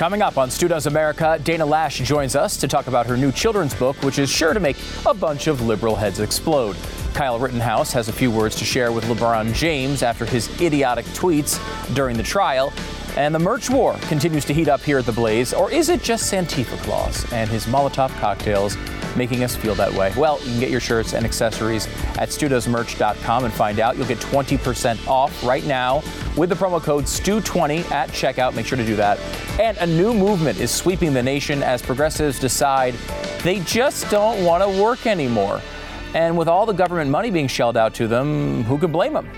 Coming up on Stu Does America, Dana Loesch joins us to talk about her new children's book, which is sure to make a bunch of liberal heads explode. Kyle Rittenhouse has a few words to share with LeBron James after his idiotic tweets during the trial. And the merch war continues to heat up here at the Blaze, or is it just Santifa Claus and his Molotov cocktails making us feel that way? Well, you can get your shirts and accessories at studosmerch.com and find out. You'll get 20% off right now with the promo code STU20 at checkout. Make sure to do that. And a new movement is sweeping the nation as progressives decide they just don't want to work anymore. And with all the government money being shelled out to them, who can blame them?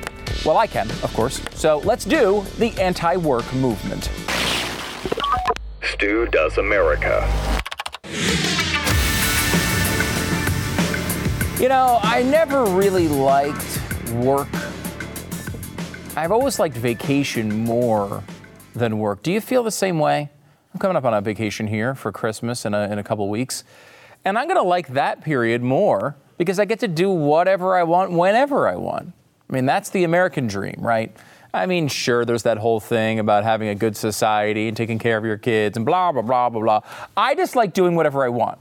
Well, I can, of course. So let's do the anti work movement. Stu Does America. You know, I never really liked work. I've always liked vacation more than work. Do you feel the same way? I'm coming up on a vacation here for Christmas in a, in a couple weeks, and I'm going to like that period more because I get to do whatever I want whenever I want. I mean, that's the American dream, right? I mean, sure, there's that whole thing about having a good society and taking care of your kids and blah, blah, blah, blah, blah. I just like doing whatever I want,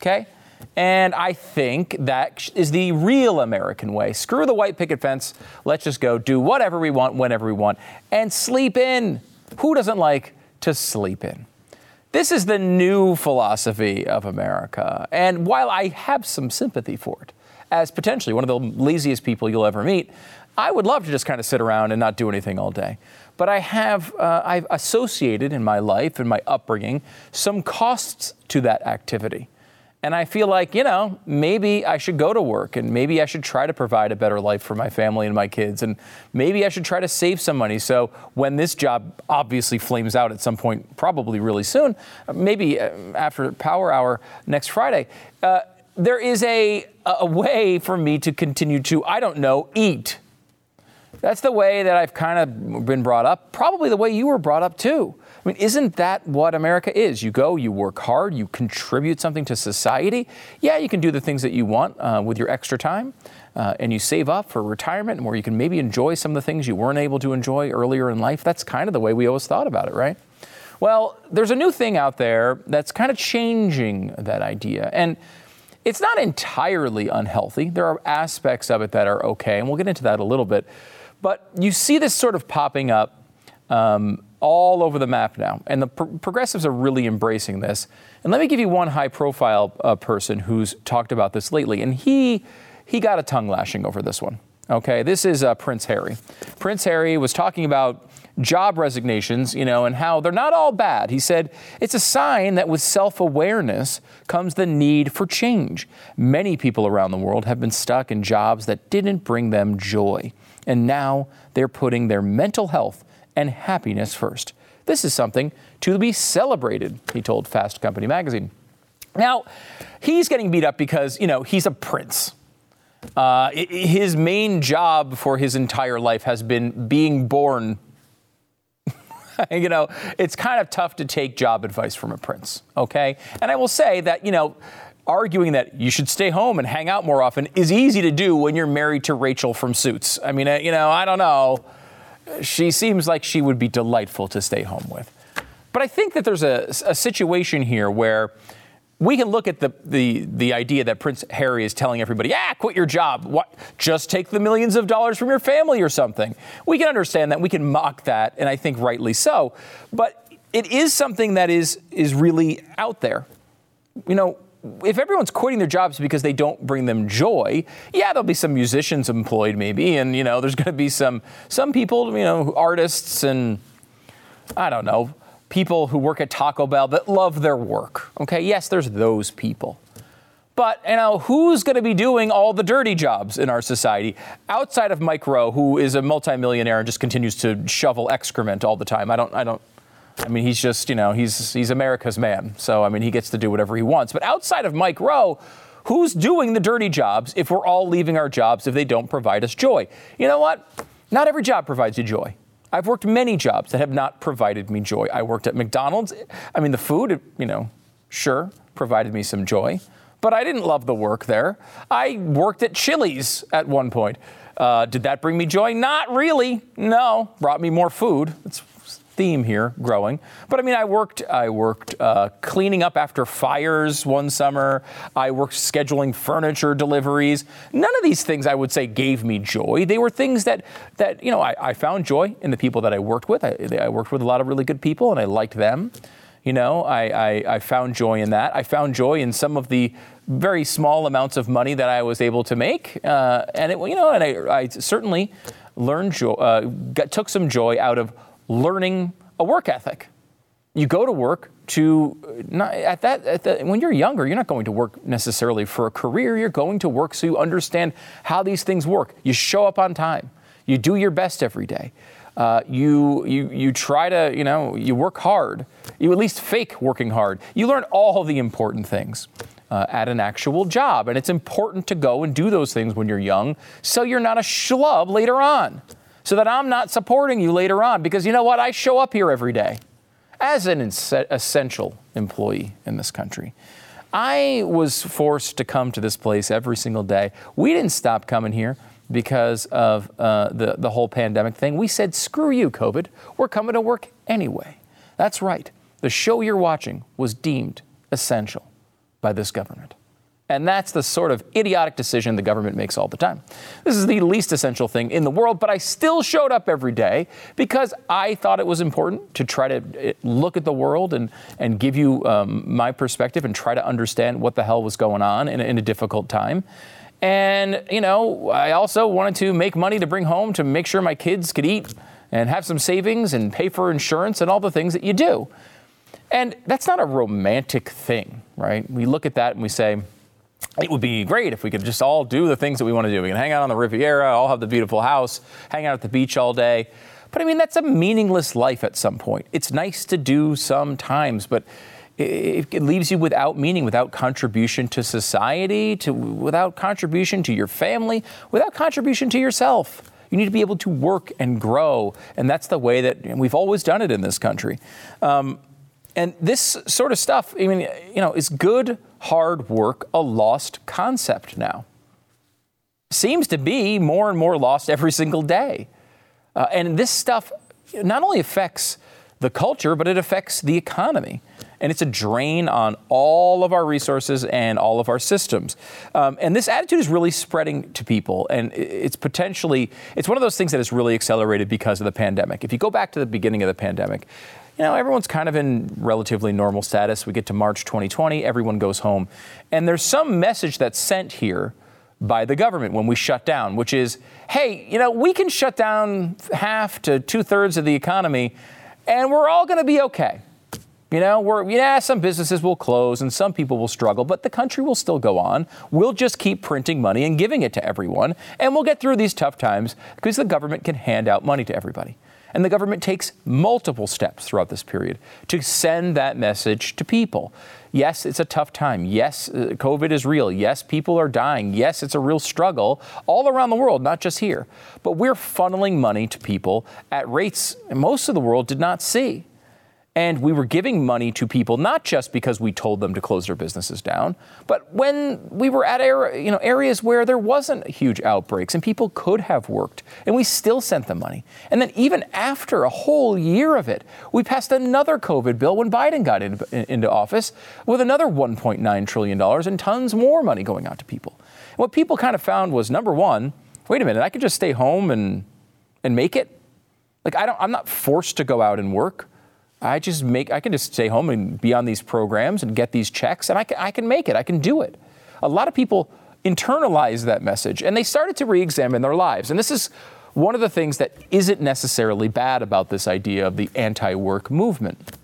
okay? And I think that is the real American way. Screw the white picket fence. Let's just go do whatever we want, whenever we want, and sleep in. Who doesn't like to sleep in? This is the new philosophy of America. And while I have some sympathy for it, as potentially one of the laziest people you'll ever meet, I would love to just kind of sit around and not do anything all day. But I have, uh, I've associated in my life and my upbringing some costs to that activity. And I feel like, you know, maybe I should go to work and maybe I should try to provide a better life for my family and my kids. And maybe I should try to save some money. So when this job obviously flames out at some point, probably really soon, maybe uh, after Power Hour next Friday, uh, there is a, a way for me to continue to, I don't know, eat. That's the way that I've kind of been brought up, probably the way you were brought up too. I mean, isn't that what America is? You go, you work hard, you contribute something to society. Yeah, you can do the things that you want uh, with your extra time, uh, and you save up for retirement where you can maybe enjoy some of the things you weren't able to enjoy earlier in life. That's kind of the way we always thought about it, right? Well, there's a new thing out there that's kind of changing that idea. And it's not entirely unhealthy. There are aspects of it that are okay, and we'll get into that a little bit. But you see this sort of popping up um, all over the map now, and the pro- progressives are really embracing this. And let me give you one high-profile uh, person who's talked about this lately, and he he got a tongue lashing over this one. Okay, this is uh, Prince Harry. Prince Harry was talking about job resignations, you know, and how they're not all bad. He said, it's a sign that with self awareness comes the need for change. Many people around the world have been stuck in jobs that didn't bring them joy, and now they're putting their mental health and happiness first. This is something to be celebrated, he told Fast Company magazine. Now, he's getting beat up because, you know, he's a prince. Uh, his main job for his entire life has been being born. you know, it's kind of tough to take job advice from a prince, okay? And I will say that, you know, arguing that you should stay home and hang out more often is easy to do when you're married to Rachel from Suits. I mean, uh, you know, I don't know. She seems like she would be delightful to stay home with. But I think that there's a, a situation here where we can look at the, the, the idea that Prince Harry is telling everybody, yeah, quit your job. What, just take the millions of dollars from your family or something. We can understand that. We can mock that, and I think rightly so. But it is something that is, is really out there. You know, if everyone's quitting their jobs because they don't bring them joy, yeah, there'll be some musicians employed maybe, and you know, there's going to be some some people, you know, artists and I don't know, people who work at Taco Bell that love their work. Okay, yes, there's those people. But you know, who's going to be doing all the dirty jobs in our society outside of Mike Rowe, who is a multimillionaire and just continues to shovel excrement all the time? I don't, I don't, I mean, he's just, you know, he's he's America's man. So I mean, he gets to do whatever he wants. But outside of Mike Rowe, who's doing the dirty jobs if we're all leaving our jobs if they don't provide us joy? You know what? Not every job provides you joy. I've worked many jobs that have not provided me joy. I worked at McDonald's. I mean, the food, you know, sure, provided me some joy, but I didn't love the work there. I worked at Chili's at one point. Uh, did that bring me joy? Not really. No, brought me more food. Theme here, growing. But I mean, I worked. I worked uh, cleaning up after fires one summer. I worked scheduling furniture deliveries. None of these things I would say gave me joy. They were things that that you know I, I found joy in the people that I worked with. I, I worked with a lot of really good people, and I liked them. You know, I, I, I, found joy in that. I found joy in some of the very small amounts of money that I was able to make, uh, and it, you know, and I, I certainly learned joy, uh, got, took some joy out of learning a work ethic. You go to work to not at that at the, when you're younger, you're not going to work necessarily for a career. You're going to work so you understand how these things work. You show up on time. You do your best every day. Uh, you, you, you try to, you know, you work hard. You at least fake working hard. You learn all the important things uh, at an actual job. And it's important to go and do those things when you're young so you're not a schlub later on. So that I'm not supporting you later on. Because you know what? I show up here every day as an essential employee in this country. I was forced to come to this place every single day. We didn't stop coming here because of uh, the, the whole pandemic thing. We said, screw you, COVID. We're coming to work anyway. That's right. The show you're watching was deemed essential by this government. And that's the sort of idiotic decision the government makes all the time. This is the least essential thing in the world, but I still showed up every day because I thought it was important to try to eh, look at the world and, and give you um, my perspective and try to understand what the hell was going on in, in a difficult time. And, you know, I also wanted to make money to bring home to make sure my kids could eat and have some savings and pay for insurance and all the things that you do. And that's not a romantic thing, right? We look at that and we say, it would be great if we could just all do the things that we want to do. We can hang out on the Riviera, all have the beautiful house, hang out at the beach all day. But I mean, that's a meaningless life at some point. It's nice to do sometimes, but it, leaves you without meaning, without contribution to society, to, without contribution to your family, without contribution to yourself. You need to be able to work and grow, and that's the way that we've always done it in this country. Um, and this sort of stuff, I mean, you know, is good hard work a lost concept now? Seems to be more and more lost every single day. Uh, and this stuff not only affects the culture, but it affects the economy and it's a drain on all of our resources and all of our systems. Um, and this attitude is really spreading to people, and it's potentially it's one of those things that has really accelerated because of the pandemic. If you go back to the beginning of the pandemic, you know, everyone's kind of in relatively normal status. We get to March 2020, everyone goes home, and there's some message that's sent here by the government when we shut down, which is, hey, you know, we can shut down half to two thirds of the economy, and we're all going to be okay. You know, we're, yeah, some businesses will close and some people will struggle, but the country will still go on. We'll just keep printing money and giving it to everyone, and we'll get through these tough times because the government can hand out money to everybody. And the government takes multiple steps throughout this period to send that message to people. Yes, it's a tough time. Yes, uh, COVID is real. Yes, people are dying. Yes, it's a real struggle all around the world, not just here. But we're funneling money to people at rates most of the world did not see. And we were giving money to people not just because we told them to close their businesses down, but when we were at you know, areas where there wasn't huge outbreaks and people could have worked, and we still sent them money. And then even after a whole year of it, we passed another COVID bill when Biden got in, in, into office with another $1.9 trillion and tons more money going out to people. And what people kind of found was number one, wait a minute, I could just stay home and, and make it. Like I don't, I'm not forced to go out and work. I just make, I can just stay home and be on these programs and get these checks, and I can, I can make it. I can do it. A lot of people internalize that message and they started to re examine their lives. And this is one of the things that isn't necessarily bad about this idea of the anti work movement.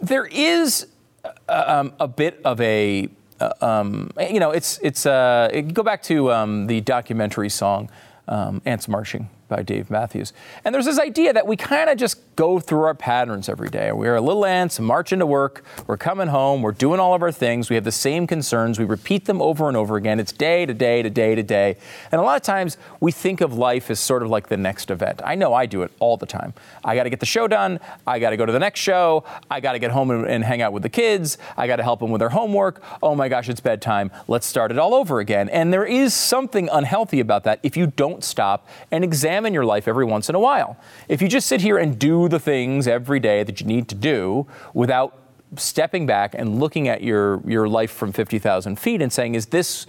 There is uh, um, a bit of a, uh, um, you know, it's, it's, uh, go back to um, the documentary song, um, Ants Marching by Dave Matthews. And there's this idea that we kind of just go through our patterns every day. We're little ants marching to work. We're coming home. We're doing all of our things. We have the same concerns. We repeat them over and over again. It's day to day to day to day. And a lot of times we think of life as sort of like the next event. I know I do it all the time. I got to get the show done. I got to go to the next show. I got to get home and, and hang out with the kids. I got to help them with their homework. Oh my gosh, it's bedtime. Let's start it all over again. And there is something unhealthy about that if you don't stop and examine your life every once in a while. If you just sit here and do the things every day that you need to do without stepping back and looking at your, your life from 50,000 feet and saying, is this,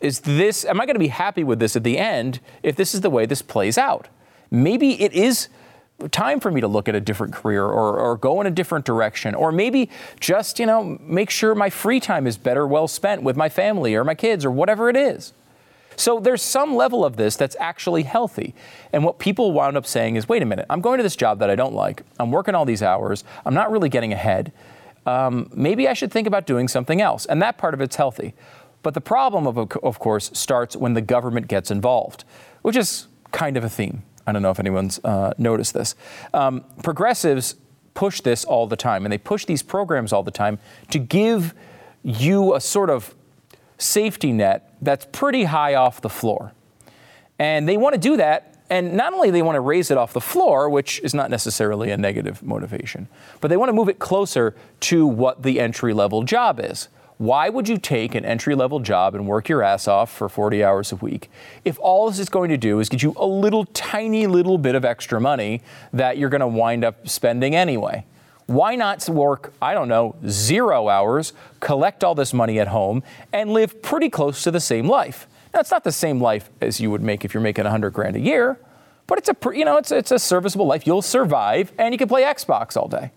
is this, am I going to be happy with this at the end if this is the way this plays out? Maybe it is time for me to look at a different career or, or go in a different direction or maybe just you know make sure my free time is better well spent with my family or my kids or whatever it is so there's some level of this that's actually healthy. And what people wound up saying is wait a minute, I'm going to this job that I don't like. I'm working all these hours. I'm not really getting ahead. Um, maybe I should think about doing something else. And that part of it's healthy. But the problem, of, of course, starts when the government gets involved, which is kind of a theme. I don't know if anyone's uh, noticed this. Um, progressives push this all the time, and they push these programs all the time to give you a sort of safety net that's pretty high off the floor. And they want to do that. And not only they want to raise it off the floor, which is not necessarily a negative motivation, but they want to move it closer to what the entry level job is. Why would you take an entry level job and work your ass off for 40 hours a week if all this is going to do is get you a little tiny little bit of extra money that you're going to wind up spending anyway? Why not work, I don't know, zero hours, collect all this money at home, and live pretty close to the same life? Now, it's not the same life as you would make if you're making 100 grand a year, but it's a, you know, it's, it's a serviceable life. You'll survive, and you can play Xbox all day.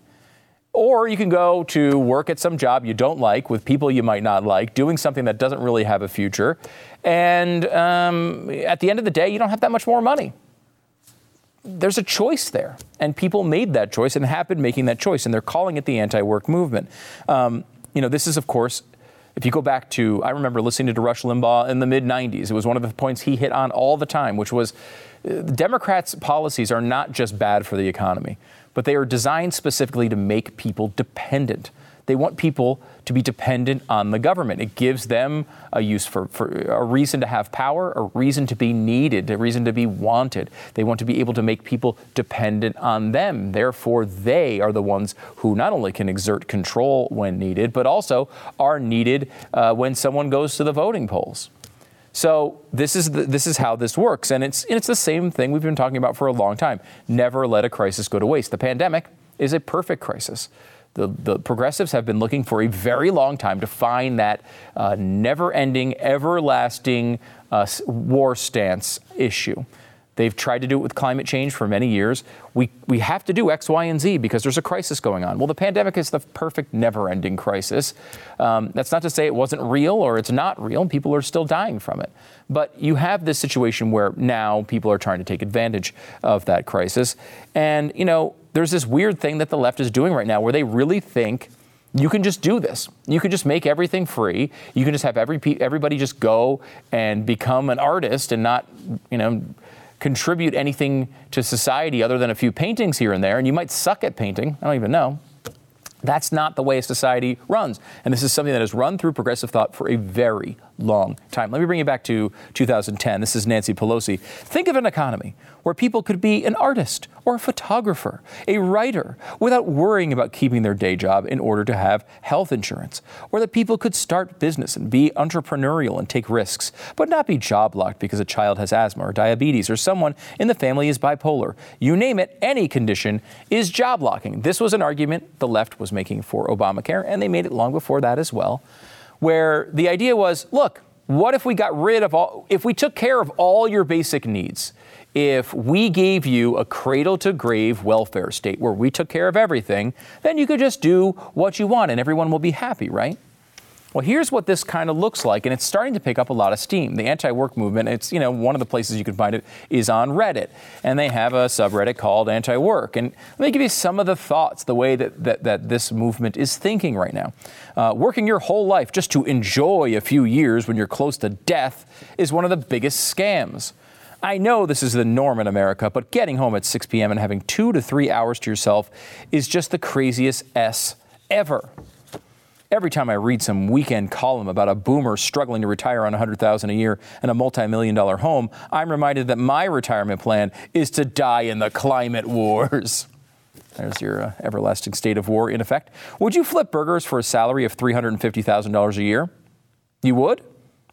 Or you can go to work at some job you don't like with people you might not like, doing something that doesn't really have a future. And um, at the end of the day, you don't have that much more money there's a choice there, and people made that choice and have been making that choice, and they're calling it the anti-work movement. Um, you know, this is of course. If you go back to, I remember listening to Rush Limbaugh in the mid 90s. It was one of the points he hit on all the time, which was uh, Democrats' policies are not just bad for the economy, but they are designed specifically to make people dependent. They want people to be dependent on the government. It gives them a use for, for a reason to have power, a reason to be needed, a reason to be wanted. They want to be able to make people dependent on them. Therefore, they are the ones who not only can exert control when needed, but also are needed uh, when someone goes to the voting polls. So this is the, this is how this works, and it's it's the same thing we've been talking about for a long time. Never let a crisis go to waste. The pandemic is a perfect crisis. The, the, progressives have been looking for a very long time to find that uh, never ending, everlasting uh, war stance issue. They've tried to do it with climate change for many years. We, we have to do X, Y, and Z because there's a crisis going on. Well, the pandemic is the perfect never ending crisis. Um, that's not to say it wasn't real or it's not real. People are still dying from it. But you have this situation where now people are trying to take advantage of that crisis. And, you know, there's this weird thing that the left is doing right now where they really think you can just do this. You can just make everything free. You can just have every everybody just go and become an artist and not, you know, contribute anything to society other than a few paintings here and there. And you might suck at painting. I don't even know. That's not the way society runs. And this is something that has run through progressive thought for a very long time. Let me bring you back to 2010. This is Nancy Pelosi. Think of an economy where people could be an artist or a photographer, a writer, without worrying about keeping their day job in order to have health insurance, or that people could start business and be entrepreneurial and take risks, but not be job locked because a child has asthma or diabetes or someone in the family is bipolar. You name it, any condition is job locking. This was an argument the left was making for Obamacare, and they made it long before that as well, where the idea was look, what if we got rid of all, if we took care of all your basic needs? if we gave you a cradle to grave welfare state where we took care of everything, then you could just do what you want and everyone will be happy, right? Well, here's what this kind of looks like, and it's starting to pick up a lot of steam. The anti-work movement, it's, you know, one of the places you can find it is on Reddit, and they have a subreddit called anti-work. And let me give you some of the thoughts, the way that, that, that this movement is thinking right now. Uh, working your whole life just to enjoy a few years when you're close to death is one of the biggest scams. I know this is the norm in America, but getting home at 6 p.m. and having two to three hours to yourself is just the craziest S ever. Every time I read some weekend column about a boomer struggling to retire on 100,000 a year and a multi-million dollar home, I'm reminded that my retirement plan is to die in the climate wars. There's your uh, everlasting state of war in effect. Would you flip burgers for a salary of $350,000 a year? You would?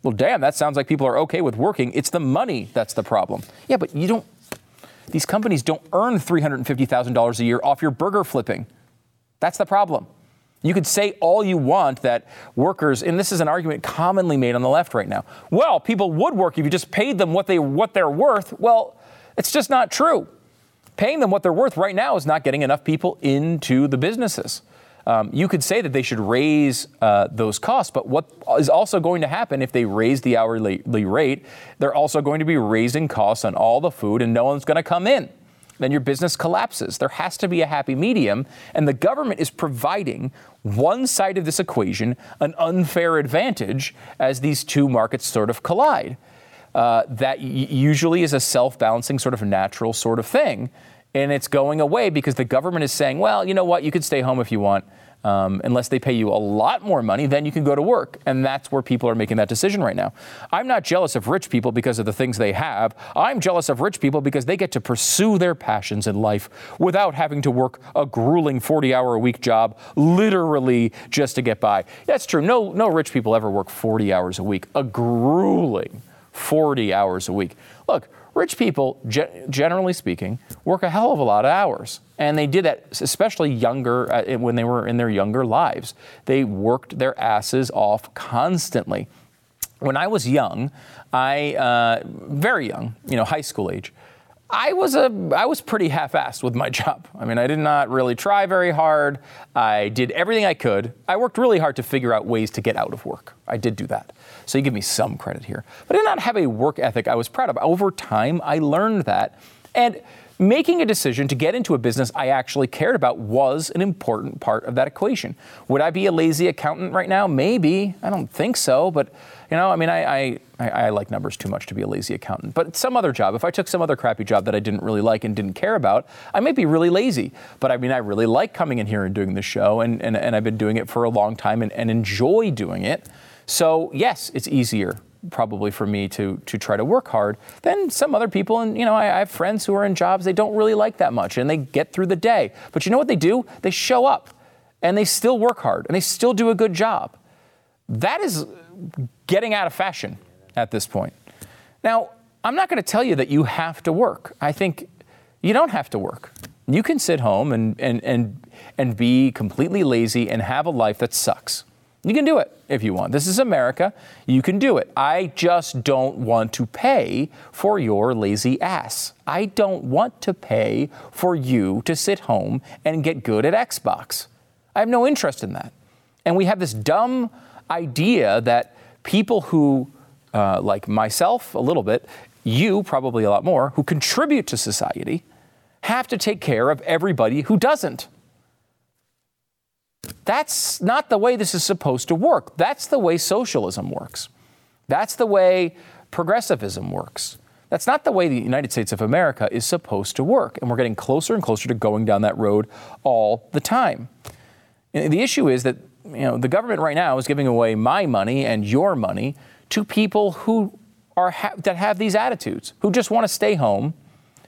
Well, damn, that sounds like people are okay with working. It's the money that's the problem. Yeah, but you don't, these companies don't earn $350,000 a year off your burger flipping. That's the problem. You could say all you want that workers, and this is an argument commonly made on the left right now. Well, people would work if you just paid them what they what they're worth. Well, it's just not true. Paying them what they're worth right now is not getting enough people into the businesses. Um, you could say that they should raise uh, those costs, but what is also going to happen if they raise the hourly rate? They're also going to be raising costs on all the food, and no one's going to come in then your business collapses. There has to be a happy medium, and the government is providing one side of this equation an unfair advantage as these two markets sort of collide. Uh, that y- usually is a self balancing, sort of natural sort of thing. And it's going away because the government is saying, well, you know what, you can stay home if you want um, unless they pay you a lot more money, then you can go to work. And that's where people are making that decision right now. I'm not jealous of rich people because of the things they have. I'm jealous of rich people because they get to pursue their passions in life without having to work a grueling 40 hour a week job, literally just to get by. That's true. No, no rich people ever work 40 hours a week, a grueling 40 hours a week. Look, Rich people, ge- generally speaking, work a hell of a lot of hours. And they did that, especially younger, uh, when they were in their younger lives. They worked their asses off constantly. When I was young, I, uh, very young, you know, high school age, I was a I was pretty half-assed with my job. I mean, I did not really try very hard. I did everything I could. I worked really hard to figure out ways to get out of work. I did do that. So you give me some credit here. But I did not have a work ethic I was proud of. Over time, I learned that. And making a decision to get into a business I actually cared about was an important part of that equation. Would I be a lazy accountant right now? Maybe. I don't think so, but you know, I mean, I, I, I, like numbers too much to be a lazy accountant. But some other job, if I took some other crappy job that I didn't really like and didn't care about, I might be really lazy. But I mean, I really like coming in here and doing this show, and, and, and I've been doing it for a long time and, and enjoy doing it. So, yes, it's easier probably for me to to try to work hard than some other people. And you know, I, I, have friends who are in jobs they don't really like that much, and they get through the day. But you know what they do? They show up, and they still work hard, and they still do a good job. That is getting out of fashion at this point. Now, I'm not going to tell you that you have to work. I think you don't have to work. You can sit home and and and and be completely lazy and have a life that sucks. You can do it if you want. This is America. You can do it. I just don't want to pay for your lazy ass. I don't want to pay for you to sit home and get good at Xbox. I have no interest in that. And we have this dumb idea that people who, uh, like myself a little bit, you probably a lot more, who contribute to society, have to take care of everybody who doesn't. That's not the way this is supposed to work. That's the way socialism works. That's the way progressivism works. That's not the way the United States of America is supposed to work. And we're getting closer and closer to going down that road all the time. And the issue is that you know, the government right now is giving away my money and your money to people who are ha- that have these attitudes, who just want to stay home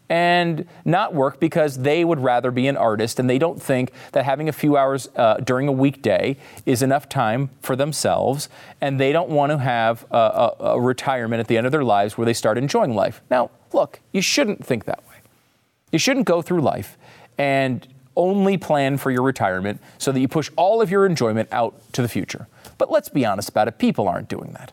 and not work because they would rather be an artist and they don't think that having a few hours uh, during a weekday is enough time for themselves and they don't want to have a, a, a retirement at the end of their lives where they start enjoying life. Now, look, you shouldn't think that way. You shouldn't go through life and only plan for your retirement so that you push all of your enjoyment out to the future. But let's be honest about it, people aren't doing that.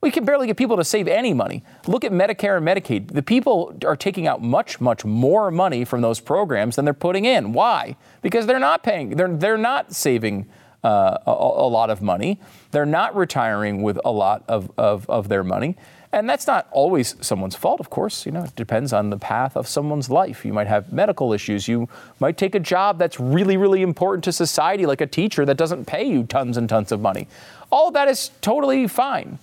We can barely get people to save any money. Look at Medicare and Medicaid. The people are taking out much, much more money from those programs than they're putting in. Why? Because they're not paying, they're, they're not saving uh, a, a, lot of money. They're not retiring with a lot of, of, of their money. And that's not always someone's fault, of course. You know, it depends on the path of someone's life. You might have medical issues. You might take a job that's really, really important to society, like a teacher that doesn't pay you tons and tons of money. All of that is totally fine.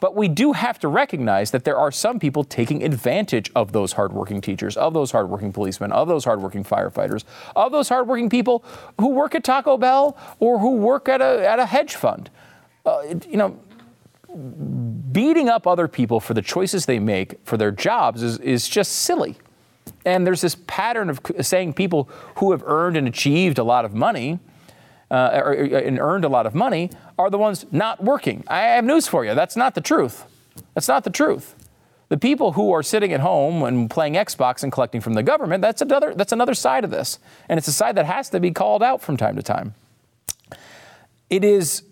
But we do have to recognize that there are some people taking advantage of those hardworking teachers, of those hardworking policemen, of those hardworking firefighters, of those hardworking people who work at Taco Bell or who work at a, at a hedge fund. Uh, you know, beating up other people for the choices they make for their jobs is, is just silly. And there's this pattern of saying people who have earned and achieved a lot of money uh, or, and earned a lot of money are the ones not working. I have news for you. That's not the truth. That's not the truth. The people who are sitting at home and playing Xbox and collecting from the government, that's another, that's another side of this. And it's a side that has to be called out from time to time. It is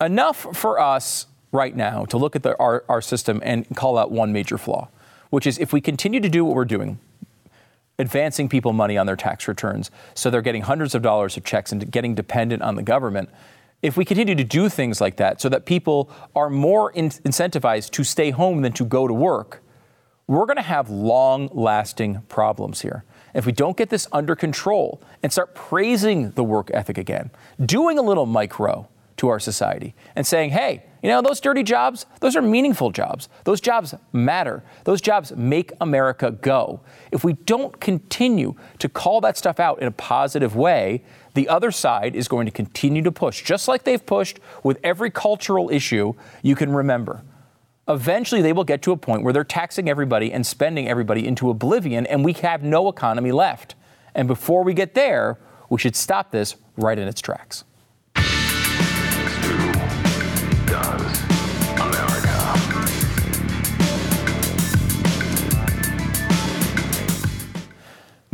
enough for us right now to look at the, our, our system and call out one major flaw, which is if we continue to do what we're doing, advancing people money on their tax returns. So they're getting hundreds of dollars of checks and getting dependent on the government. If we continue to do things like that so that people are more in- incentivized to stay home than to go to work, we're going to have long lasting problems here. If we don't get this under control and start praising the work ethic again, doing a little micro to our society and saying, hey, you know, those dirty jobs, those are meaningful jobs. Those jobs matter. Those jobs make America go. If we don't continue to call that stuff out in a positive way, the other side is going to continue to push, just like they've pushed with every cultural issue you can remember. Eventually, they will get to a point where they're taxing everybody and spending everybody into oblivion, and we have no economy left. And before we get there, we should stop this right in its tracks.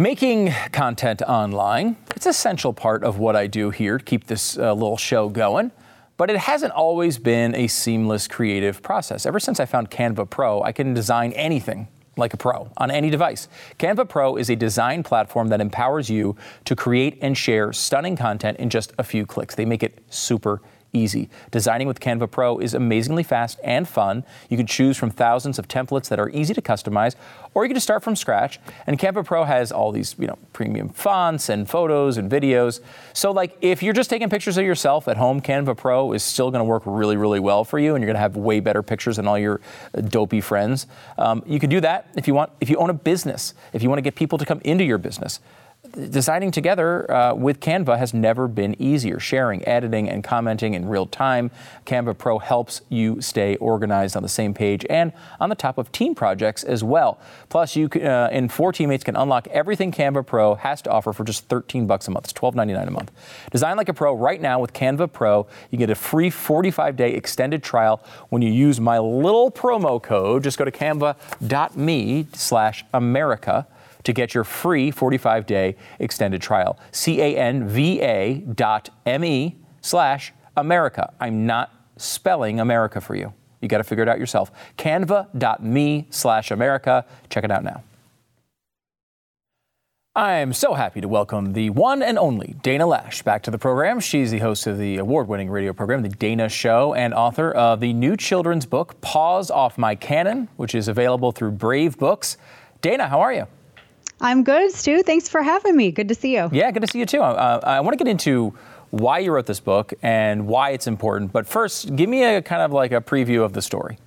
Making content online, it's an essential part of what I do here to keep this uh, little show going, but it hasn't always been a seamless creative process. Ever since I found Canva Pro, I can design anything like a pro on any device. Canva Pro is a design platform that empowers you to create and share stunning content in just a few clicks. They make it super easy. Designing with Canva Pro is amazingly fast and fun. You can choose from thousands of templates that are easy to customize, or you can just start from scratch. And Canva Pro has all these, you know, premium fonts and photos and videos. So like if you're just taking pictures of yourself at home, Canva Pro is still going to work really, really well for you, and you're going to have way better pictures than all your uh, dopey friends. Um, you can do that if you want. If you own a business, if you want to get people to come into your business designing together uh, with Canva has never been easier. Sharing, editing, and commenting in real time. Canva Pro helps you stay organized on the same page and on the top of team projects as well. Plus, you can, uh, and four teammates can unlock everything Canva Pro has to offer for just 13 bucks a month. It's 12.99 a month. Design like a pro right now with Canva Pro. You get a free 45-day extended trial when you use my little promo code. Just go to canva.me/america to get your free 45 day extended trial. C A N V A dot M E slash America. I'm not spelling America for you. You got to figure it out yourself. Canva.me slash America. Check it out now. I'm so happy to welcome the one and only Dana Loesch back to the program. She's the host of the award winning radio program, The Dana Show, and author of the new children's book, Paws Off My Cannon, which is available through Brave Books. Dana, how are you? I'm good, Stu. Thanks for having me. Good to see you. Yeah, good to see you too. Uh, I want to get into why you wrote this book and why it's important. But first, give me a kind of like a preview of the story.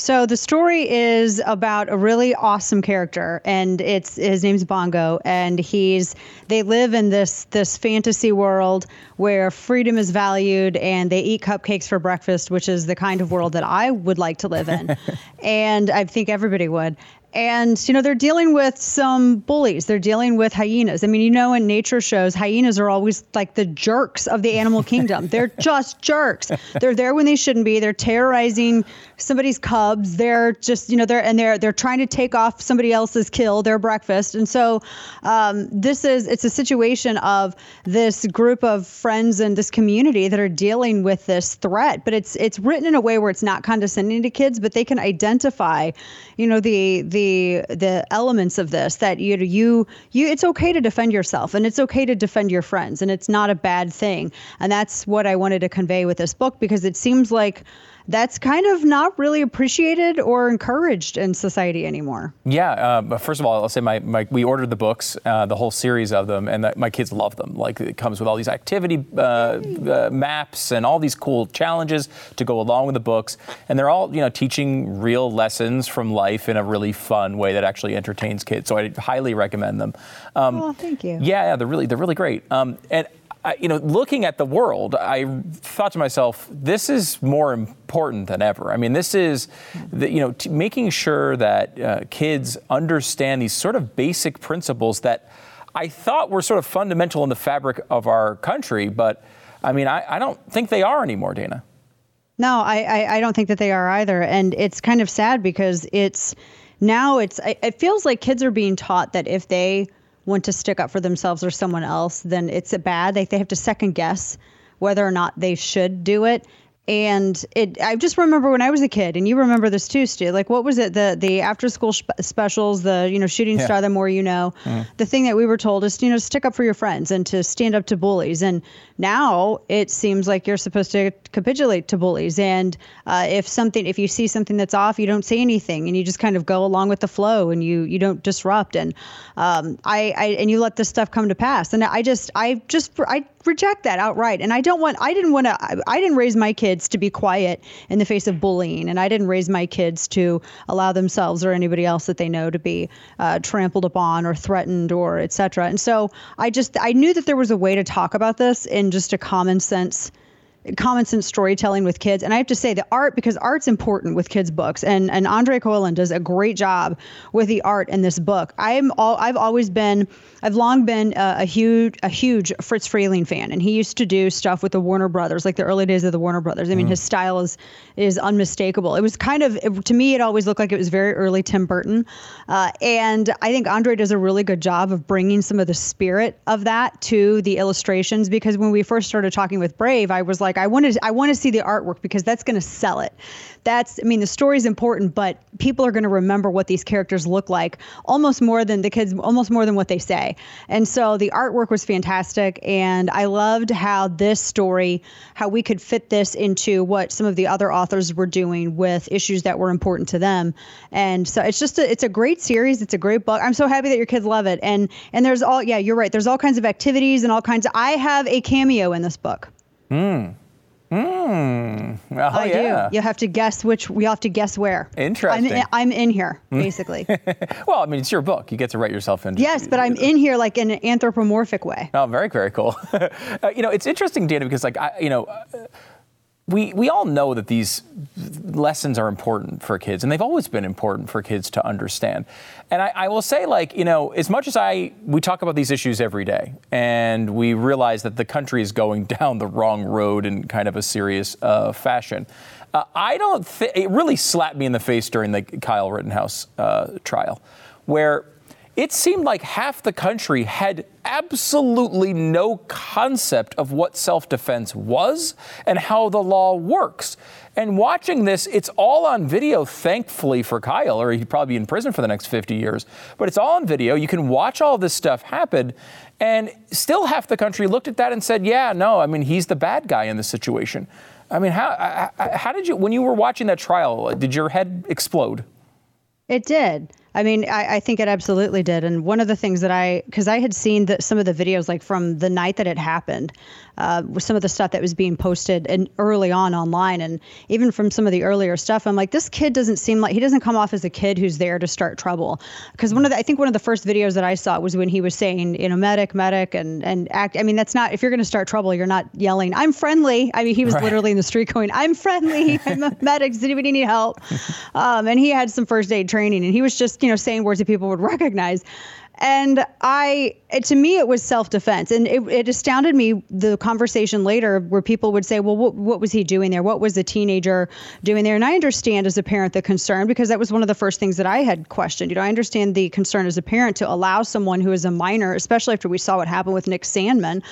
So the story is about a really awesome character, and it's his name's Bongo, and he's they live in this this fantasy world where freedom is valued, and they eat cupcakes for breakfast, which is the kind of world that I would like to live in, and I think everybody would and you know they're dealing with some bullies. They're dealing with hyenas. I mean you know in nature shows hyenas are always like the jerks of the animal kingdom. They're just jerks. They're there when they shouldn't be. They're terrorizing somebody's cubs. They're just you know they're and they're they're trying to take off somebody else's kill their breakfast. And so um, this is it's a situation of this group of friends and this community that are dealing with this threat. But it's it's written in a way where it's not condescending to kids but they can identify you know the the the elements of this that you you you it's okay to defend yourself and it's okay to defend your friends and it's not a bad thing. And that's what I wanted to convey with this book because it seems like that's kind of not really appreciated or encouraged in society anymore. Yeah. Uh, first of all, I'll say my, my we ordered the books, uh, the whole series of them, and the, my kids love them. Like it comes with all these activity uh, uh, maps and all these cool challenges to go along with the books, and they're all you know teaching real lessons from life in a really fun way that actually entertains kids. So I highly recommend them. Um, oh, thank you. Yeah, yeah, they're really they're really great. Um, and you know, looking at the world, I thought to myself, this is more important than ever. I mean, this is, the, you know, t- making sure that uh, kids understand these sort of basic principles that I thought were sort of fundamental in the fabric of our country, but I mean, I, I don't think they are anymore, Dana. No, I, I, I don't think that they are either, and it's kind of sad because it's now it's it feels like kids are being taught that if they want to stick up for themselves or someone else, then it's a bad. They, they have to second guess whether or not they should do it and it i just remember when i was a kid and you remember this too stu like what was it the the after school sp- specials the you know shooting yeah. star the more you know mm. the thing that we were told is you know stick up for your friends and to stand up to bullies and now it seems like you're supposed to capitulate to bullies and uh, if something if you see something that's off you don't say anything and you just kind of go along with the flow and you you don't disrupt and um, I, I and you let this stuff come to pass and i just i just i reject that outright. And I don't want, I didn't want to, I, I didn't raise my kids to be quiet in the face of bullying. And I didn't raise my kids to allow themselves or anybody else that they know to be uh, trampled upon or threatened or etc. And so I just, I knew that there was a way to talk about this in just a common sense common sense storytelling with kids. And I have to say the art, because art's important with kids' books, and and Andre Coelen does a great job with the art in this book. I'm all I've always been I've long been a, a huge a huge Fritz Freleng fan, and he used to do stuff with the Warner Brothers, like the early days of the Warner Brothers. I mean, mm. his style is is unmistakable. It was kind of it, to me, it always looked like it was very early Tim Burton, uh, and I think Andre does a really good job of bringing some of the spirit of that to the illustrations. Because when we first started talking with Brave, I was like like I want to I want to see the artwork because that's going to sell it. That's I mean the story is important, but people are going to remember what these characters look like almost more than the kids almost more than what they say. And so the artwork was fantastic and I loved how this story how we could fit this into what some of the other authors were doing with issues that were important to them. And so it's just a, it's a great series, it's a great book. I'm so happy that your kids love it. And and there's all yeah, you're right. There's all kinds of activities and all kinds of I have a cameo in this book. Hmm. Hmm. Oh, I yeah. do. You have to guess which. We have to guess where. Interesting. I'm in, I'm in here, hmm. basically. well, I mean, it's your book. You get to write yourself in. Yes, but I'm in here like in an anthropomorphic way. Oh, very, very cool. uh, you know, it's interesting, Dana, because like I, you know. Uh, we, we all know that these lessons are important for kids, and they've always been important for kids to understand. And I, I, will say, like, you know, as much as I, we talk about these issues every day, and we realize that the country is going down the wrong road in kind of a serious uh, fashion. Uh, I don't think, it really slapped me in the face during the Kyle Rittenhouse uh, trial, where it seemed like half the country had absolutely no concept of what self defense was and how the law works. And watching this, it's all on video, thankfully for Kyle, or he'd probably be in prison for the next 50 years. But it's all on video. You can watch all this stuff happen. And still, half the country looked at that and said, yeah, no, I mean, he's the bad guy in this situation. I mean, how, uh, uh, how did you, when you were watching that trial, uh, did your head explode? It did. I mean, I, I, think it absolutely did. And one of the things that I, because I had seen that some of the videos, like from the night that it happened, uh, some of the stuff that was being posted and early on online, and even from some of the earlier stuff, I'm like, this kid doesn't seem like he doesn't come off as a kid who's there to start trouble. Because one of the, I think one of the first videos that I saw was when he was saying, you know, medic, medic, and and act. I mean, that's not if you're going to start trouble, you're not yelling, I'm friendly. I mean, he was right. literally in the street going, I'm friendly. I'm a medic. Does anybody need help? Um, and he had some first aid training, and he was just, you know, saying words that people would recognize. And I, to me, it was self defense. And it, it, astounded me the conversation later where people would say, well, what, what, was he doing there? What was the teenager doing there? And I understand as a parent the concern because that was one of the first things that I had questioned. You know, I understand the concern as a parent to allow someone who is a minor, especially after we saw what happened with Nick Sandmann,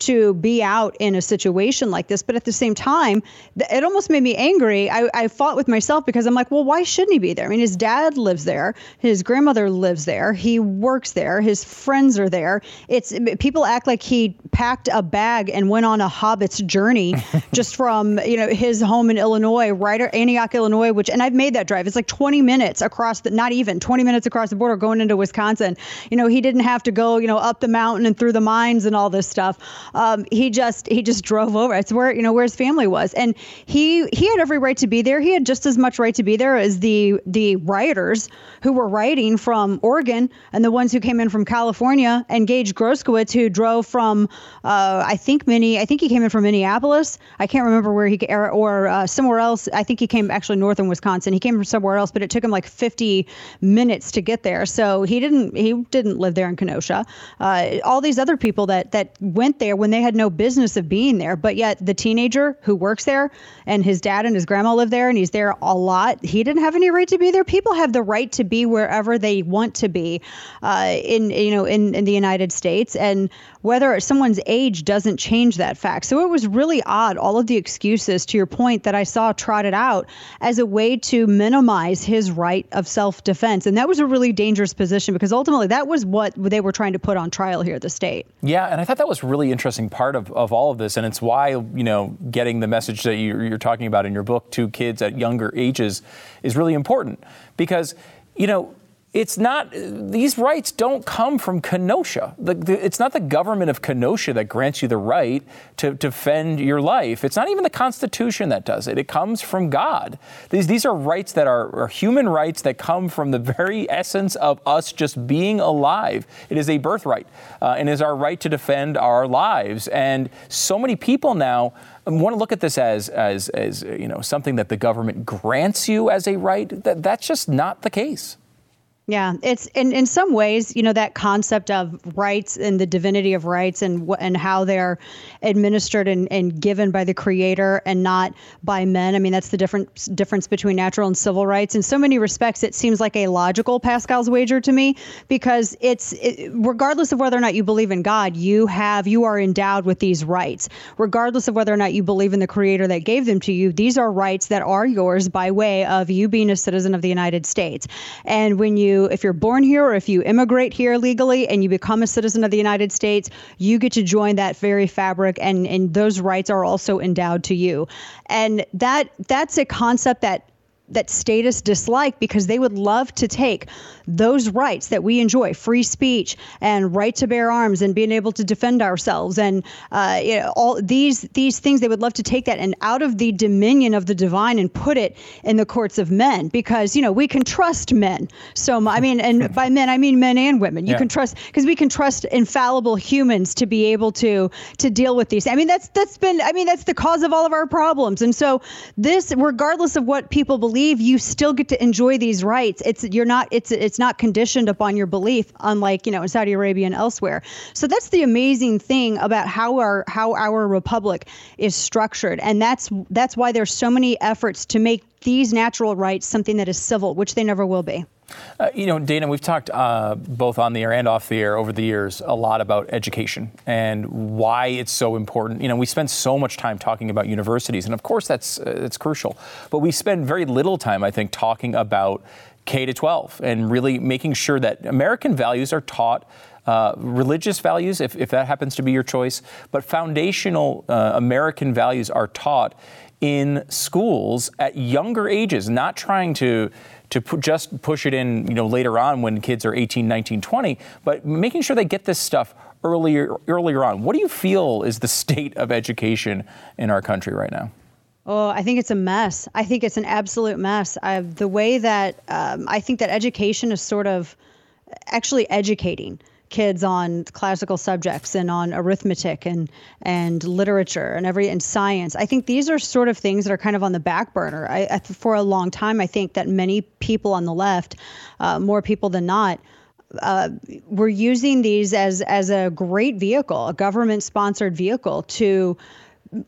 to be out in a situation like this. But at the same time, it almost made me angry. I, I fought with myself because I'm like, well, why shouldn't he be there? I mean, his dad lives there, his grandmother lives there, he works there. His friends are there. It's people act like he packed a bag and went on a hobbit's journey just from you know his home in Illinois, right or Antioch, Illinois, which and I've made that drive. It's like 20 minutes across the not even 20 minutes across the border going into Wisconsin. You know, he didn't have to go you know up the mountain and through the mines and all this stuff. Um, he just he just drove over. It's where you know where his family was, and he he had every right to be there. He had just as much right to be there as the the rioters who were rioting from Oregon and the ones who came in from California, and Gaige Grosskreutz who drove from uh, I think many I think he came in from Minneapolis. I can't remember where he or, or uh, somewhere else. I think he came actually north in Wisconsin. He came from somewhere else, but it took him like 50 minutes to get there. So he didn't he didn't live there in Kenosha. Uh, all these other people that that went there when they had no business of being there, but yet the teenager who works there and his dad and his grandma live there and he's there a lot. He didn't have any right to be there. People have the right to be wherever they want to be uh, in you know in in the United States, and whether someone's age doesn't change that fact. So it was really odd, all of the excuses, to your point, that I saw trotted out as a way to minimize his right of self defense. And that was a really dangerous position because ultimately that was what they were trying to put on trial here at the state. Yeah, and I thought that was really interesting part of, of all of this. And it's why, you know, getting the message that you're, you're talking about in your book to kids at younger ages is really important because, you know, it's not these rights don't come from Kenosha. The, the, it's not the government of Kenosha that grants you the right to, to defend your life. It's not even the Constitution that does it. It comes from God. These these are rights that are, are human rights that come from the very essence of us just being alive. It is a birthright, uh, and is our right to defend our lives. And so many people now want to look at this as as as you know something that the government grants you as a right. That that's just not the case. Yeah, it's in in some ways, you know, that concept of rights and the divinity of rights and and how they're administered and, and given by the creator and not by men. I mean, that's the difference difference between natural and civil rights. In so many respects, it seems like a logical Pascal's wager to me because it's it, regardless of whether or not you believe in God, you have you are endowed with these rights. Regardless of whether or not you believe in the creator that gave them to you, these are rights that are yours by way of you being a citizen of the United States. And when you if you're born here or if you immigrate here legally and you become a citizen of the United States, you get to join that very fabric and and those rights are also endowed to you. And that that's a concept that that statists dislike because they would love to take those rights that we enjoy free speech and right to bear arms and being able to defend ourselves and uh, you know, all these these things they would love to take that and out of the dominion of the divine and put it in the courts of men because you know we can trust men so i mean and by men i mean men and women. You yeah. can trust because we can trust infallible humans to be able to to deal with these. I mean that's that's been i mean that's the cause of all of our problems. And so this regardless of what people believe believe, you still get to enjoy these rights. It's you're not it's it's not conditioned upon your belief, unlike you know in Saudi Arabia and elsewhere. So that's the amazing thing about how our how our republic is structured, and that's that's why there's so many efforts to make these natural rights something that is civil, which they never will be. Uh, you know, Dana, we've talked uh, both on the air and off the air over the years a lot about education and why it's so important. You know, we spend so much time talking about universities, and of course that's uh, that's crucial. But we spend very little time, I think, talking about K to 12 and really making sure that American values are taught. Uh, religious values, if, if that happens to be your choice, but foundational uh, American values are taught in schools at younger ages, not trying to to pu- just push it in, you know, later on when kids are 18, 19, 20, but making sure they get this stuff earlier earlier on. What do you feel is the state of education in our country right now? Oh, I think it's a mess. I think it's an absolute mess. I, the way that um, I think that education is sort of actually educating kids on classical subjects and on arithmetic and and literature and every and science. I think these are sort of things that are kind of on the back burner. I, I for a long time, I think that many people on the left, uh, more people than not. Uh, we're using these as as a great vehicle, a government sponsored vehicle to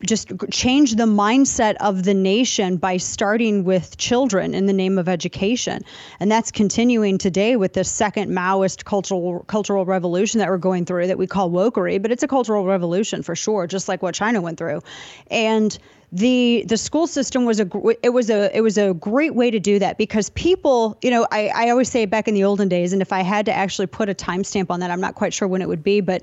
just change the mindset of the nation by starting with children in the name of education. And that's continuing today with this second Maoist cultural cultural revolution that we're going through that we call wokery, but it's a cultural revolution for sure, just like what China went through. And the the school system was a it was a it was a great way to do that because people you know I, I always say back in the olden days and if I had to actually put a timestamp on that I'm not quite sure when it would be but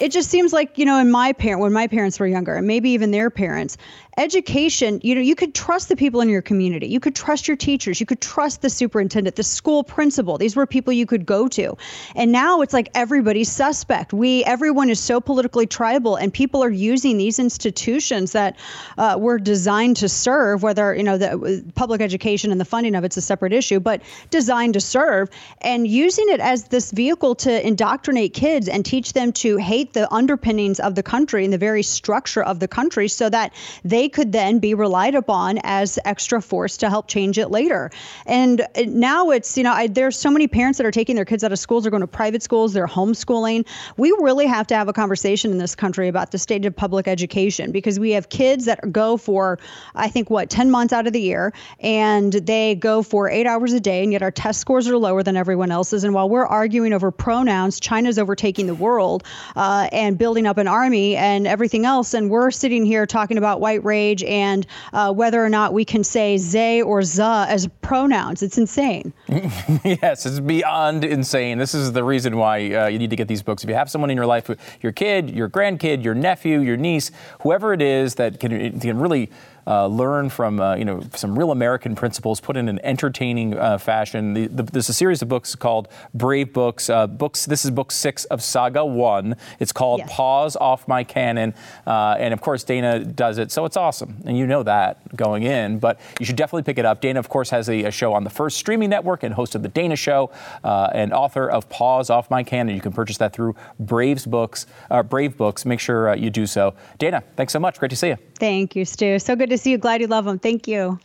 it just seems like you know in my parent when my parents were younger and maybe even their parents education, you know, you could trust the people in your community. You could trust your teachers. You could trust the superintendent, the school principal. These were people you could go to. And now it's like everybody's suspect. We, everyone is so politically tribal, and people are using these institutions that uh, were designed to serve, whether, you know, the public education and the funding of it's a separate issue, but designed to serve, and using it as this vehicle to indoctrinate kids and teach them to hate the underpinnings of the country and the very structure of the country so that they could then be relied upon as extra force to help change it later. And now it's, you know, I, there's so many parents that are taking their kids out of schools, they're going to private schools, they're homeschooling. We really have to have a conversation in this country about the state of public education because we have kids that go for, I think, what, 10 months out of the year, and they go for eight hours a day, and yet our test scores are lower than everyone else's. And while we're arguing over pronouns, China's overtaking the world uh, and building up an army and everything else. And we're sitting here talking about white race age and uh, whether or not we can say they or za as pronouns. It's insane. yes, it's beyond insane. This is the reason why uh, you need to get these books. If you have someone in your life, your kid, your grandkid, your nephew, your niece, whoever it is that can, can really uh, learn from uh, you know some real American principles, put in an entertaining uh, fashion. The, the, there's a series of books called Brave Books. Uh, books. This is book six of Saga One. It's called yes. Paws Off My Cannon, uh, and of course Dana does it, so it's awesome, and you know that going in. But you should definitely pick it up. Dana, of course, has a, a show on the First Streaming Network and hosted the Dana Show, uh, and author of Paws Off My Cannon. You can purchase that through Braves Books. Brave Books. Make sure you do so. Dana, thanks so much. Great to see you. Thank you, Stu. So good to see you. Glad you love them. Thank you.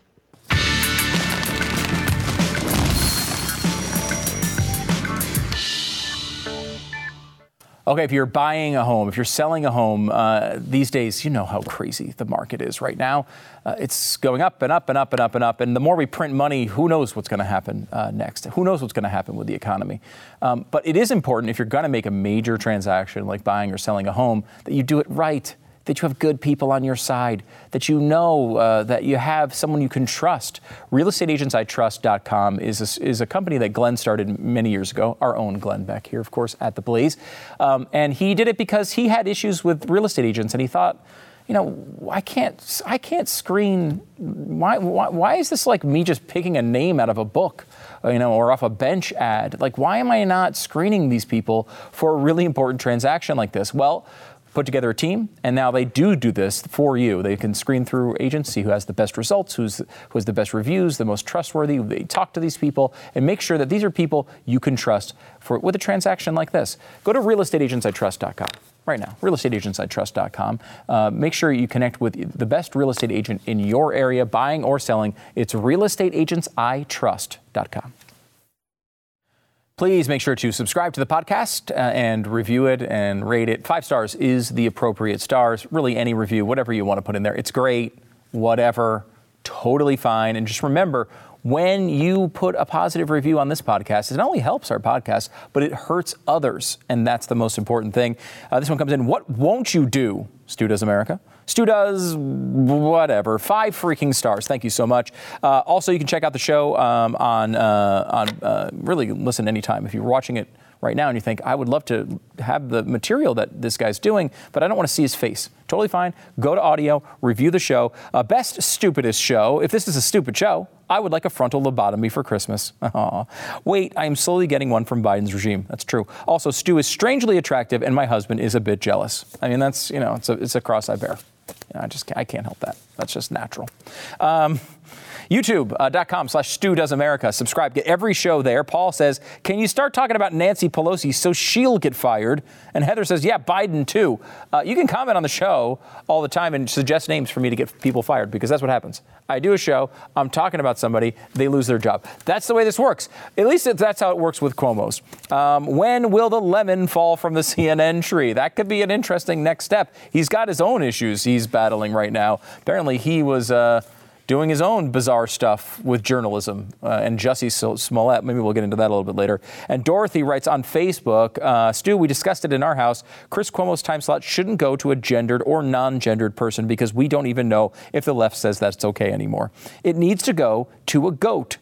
Okay, if you're buying a home, if you're selling a home, uh, these days, you know how crazy the market is right now. Uh, it's going up and up and up and up and up. And the more we print money, who knows what's going to happen uh, next? Who knows what's going to happen with the economy? Um, but it is important if you're going to make a major transaction like buying or selling a home that you do it right that you have good people on your side, that you know uh, that you have someone you can trust. RealestateAgentsITrust.com is a, is a company that Glenn started many years ago, our own Glenn Beck here, of course, at the Blaze. Um, and he did it because he had issues with real estate agents and he thought, you know, I can't, I can't screen. Why, why, why is this like me just picking a name out of a book, uh, you know, or off a bench ad? Like, why am I not screening these people for a really important transaction like this? Well, put together a team, and now they do do this for you. They can screen through agency who has the best results, who's who has the best reviews, the most trustworthy. They talk to these people and make sure that these are people you can trust for with a transaction like this. Go to realestateagentsitrust.com right now, realestateagentsitrust.com. Uh, make sure you connect with the best real estate agent in your area, buying or selling. It's realestateagentsitrust.com. Please make sure to subscribe to the podcast uh, and review it and rate it. Five stars is the appropriate stars. Really, any review, whatever you want to put in there. It's great, whatever, totally fine. And just remember, when you put a positive review on this podcast, it not only helps our podcast, but it hurts others. And that's the most important thing. Uh, this one comes in What won't you do, Stu Does America? Stu does whatever. Five freaking stars. Thank you so much. Uh, also, you can check out the show um, on uh, on uh, really listen anytime if you're watching it right now and you think I would love to have the material that this guy's doing, but I don't want to see his face. Totally fine. Go to audio, review the show. Uh, best stupidest show. If this is a stupid show, I would like a frontal lobotomy for Christmas. Aww. Wait, I am slowly getting one from Biden's regime. That's true. Also, Stu is strangely attractive, and my husband is a bit jealous. I mean, that's you know, it's a it's a cross I bear. I just I can't help that. That's just natural. Um, YouTube.com slash Stu Does America. Subscribe. Get every show there. Paul says, Can you start talking about Nancy Pelosi so she'll get fired? And Heather says, Yeah, Biden too. Uh, you can comment on the show all the time and suggest names for me to get people fired because that's what happens. I do a show, I'm talking about somebody, they lose their job. That's the way this works. At least that's how it works with Cuomo's. Um, when will the lemon fall from the CNN tree? That could be an interesting next step. He's got his own issues he's battling right now. Apparently, he was. Uh, doing his own bizarre stuff with journalism. Uh, and Jussie Smollett, maybe we'll get into that a little bit later. And Dorothy writes on Facebook, uh, Stu, we discussed it in our house. Chris Cuomo's time slot shouldn't go to a gendered or non gendered person because we don't even know if the left says that's okay anymore. It needs to go to a goat.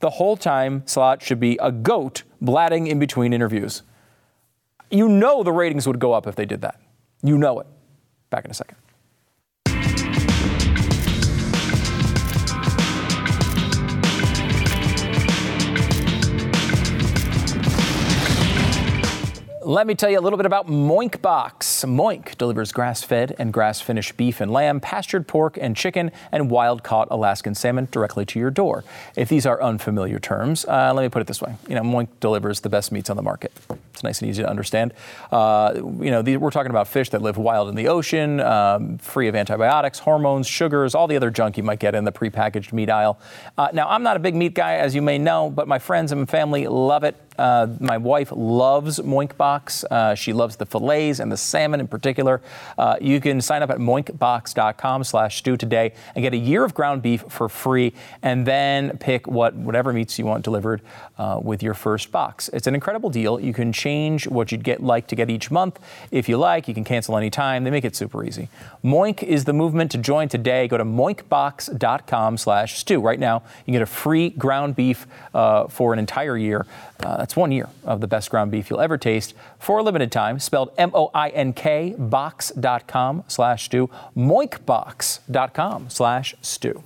The whole time slot should be a goat blatting in between interviews. You know the ratings would go up if they did that. You know it. Back in a second. Let me tell you a little bit about Moink Box. Moink delivers grass fed and grass finished beef and lamb, pastured pork and chicken, and wild caught Alaskan salmon directly to your door. If these are unfamiliar terms, uh, let me put it this way. You know, Moink delivers the best meats on the market. It's nice and easy to understand. Uh, you know, these, we're talking about fish that live wild in the ocean, um, free of antibiotics, hormones, sugars, all the other junk you might get in the prepackaged meat aisle. Uh, now, I'm not a big meat guy, as you may know, but my friends and family love it. Uh, my wife loves Moink Box. Uh, she loves the fillets and the salmon in particular. Uh, you can sign up at moinkbox.com slash stew today and get a year of ground beef for free and then pick what whatever meats you want delivered uh, with your first box. It's an incredible deal. You can change what you'd get like to get each month if you like. You can cancel anytime. They make it super easy. Moink is the movement to join today. Go to moinkbox.com slash stew. Right now, you get a free ground beef uh, for an entire year. Uh, that's one year of the best ground beef you'll ever taste for a limited time. Spelled M-O-I-N-K box.com slash stew. Moinkbox.com slash stew.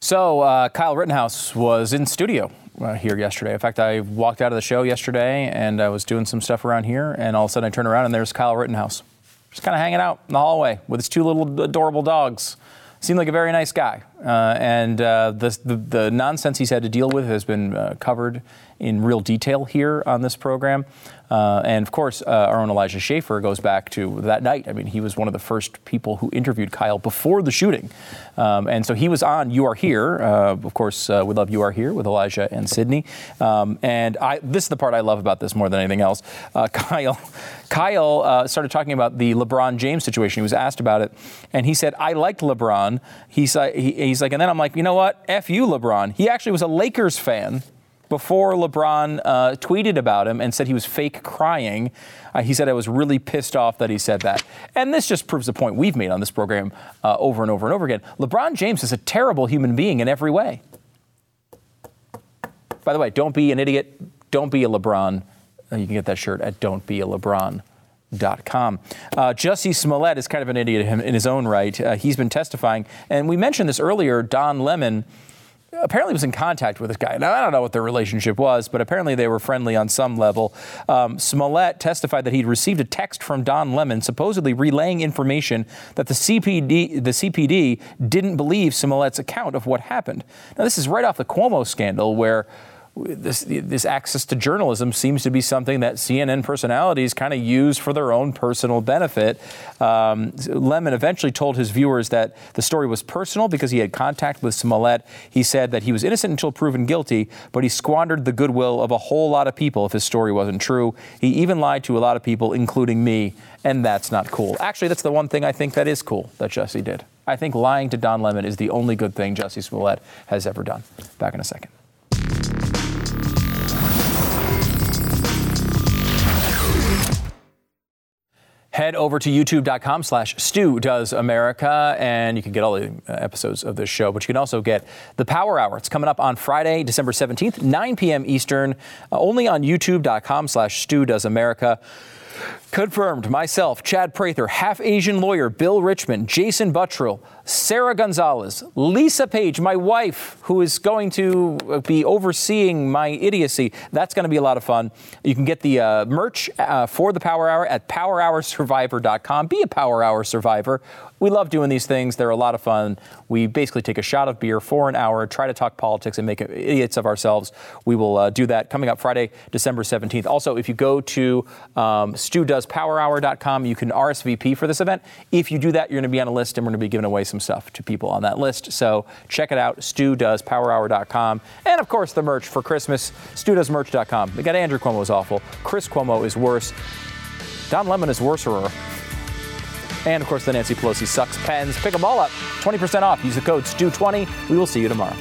So uh, Kyle Rittenhouse was in studio uh, here yesterday. In fact, I walked out of the show yesterday and I was doing some stuff around here, and all of a sudden I turn around and there's Kyle Rittenhouse, just kind of hanging out in the hallway with his two little adorable dogs. Seemed like a very nice guy, uh, and uh, the, the, the nonsense he's had to deal with has been uh, covered in real detail here on this program. Uh, and of course, uh, our own Elijah Schaffer goes back to that night. I mean, he was one of the first people who interviewed Kyle before the shooting. Um, and so he was on You Are Here. Uh, of course, uh, we love You Are Here with Elijah and Sydney. Um, and I, this is the part I love about this more than anything else. Uh, Kyle, Kyle uh, started talking about the LeBron James situation. He was asked about it. And he said, I liked LeBron. He's, he, he's like, and then I'm like, you know what? F you, LeBron. He actually was a Lakers fan before LeBron uh, tweeted about him and said he was fake crying. Uh, he said I was really pissed off that he said that. And this just proves the point we've made on this program uh, over and over and over again. LeBron James is a terrible human being in every way. By the way, don't be an idiot. Don't be a LeBron. Uh, you can get that shirt at don'tbealebron.com. Uh, Jussie Smollett is kind of an idiot in his own right. Uh, he's been testifying. And we mentioned this earlier. Don Lemon apparently was in contact with this guy. Now, I don't know what their relationship was, but apparently they were friendly on some level. Um, Smollett testified that he'd received a text from Don Lemon supposedly relaying information that the CPD, the CPD didn't believe Smollett's account of what happened. Now, this is right off the Cuomo scandal where this, this access to journalism seems to be something that CNN personalities kind of use for their own personal benefit. Um, Lemon eventually told his viewers that the story was personal because he had contact with Smollett. He said that he was innocent until proven guilty, but he squandered the goodwill of a whole lot of people if his story wasn't true. He even lied to a lot of people, including me, and that's not cool. Actually, that's the one thing I think that is cool that Jussie did. I think lying to Don Lemon is the only good thing Jussie Smollett has ever done. Back in a second. Head over to youtube.com slash stu does america and you can get all the uh, episodes of this show but you can also get the power hour. It's coming up on friday december 17th 9 p.m eastern uh, only on youtube.com slash stu does america Confirmed. Myself, Chad Prather, half Asian lawyer Bill Richmond, Jason Buttrill, Sara Gonzales, Lisa Page, my wife, who is going to be overseeing my idiocy. That's going to be a lot of fun. You can get the uh, merch uh, for the Power Hour at powerhoursurvivor.com. Be a Power Hour survivor. We love doing these things. They're a lot of fun. We basically take a shot of beer for an hour, try to talk politics, and make idiots of ourselves. We will uh, do that coming up Friday, December 17th. Also, if you go to um, stewdoespowerhour.com, you can RSVP for this event. If you do that, you're going to be on a list, and we're going to be giving away some stuff to people on that list. So check it out, stewdoespowerhour.com. And of course, the merch for Christmas, stewdoesmerch.com. They got Andrew Cuomo is awful. Chris Cuomo is worse. Don Lemon is worser. And of course, the Nancy Pelosi sucks pens. Pick them all up. 20% off. Use the code STEW20. We will see you tomorrow.